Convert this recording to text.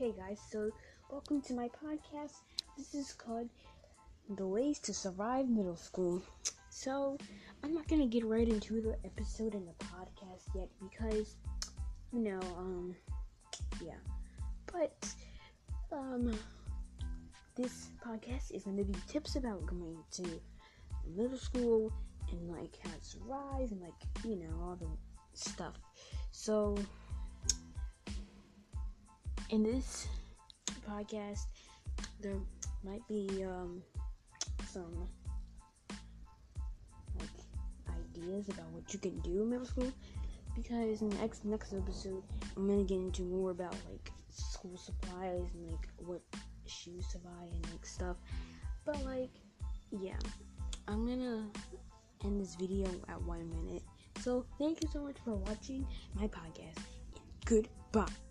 Okay, guys, so welcome to my podcast. This is called The Ways to Survive Middle School. So, I'm not gonna get right into the episode in the podcast yet because, you know, um, yeah. But, um, this podcast is gonna be tips about going to middle school and like how to survive and like, you know, all the stuff. So, in this podcast, there might be um, some like ideas about what you can do in middle school. Because in the next next episode, I'm gonna get into more about like school supplies and like what shoes to buy and like stuff. But like, yeah, I'm gonna end this video at one minute. So thank you so much for watching my podcast. Goodbye.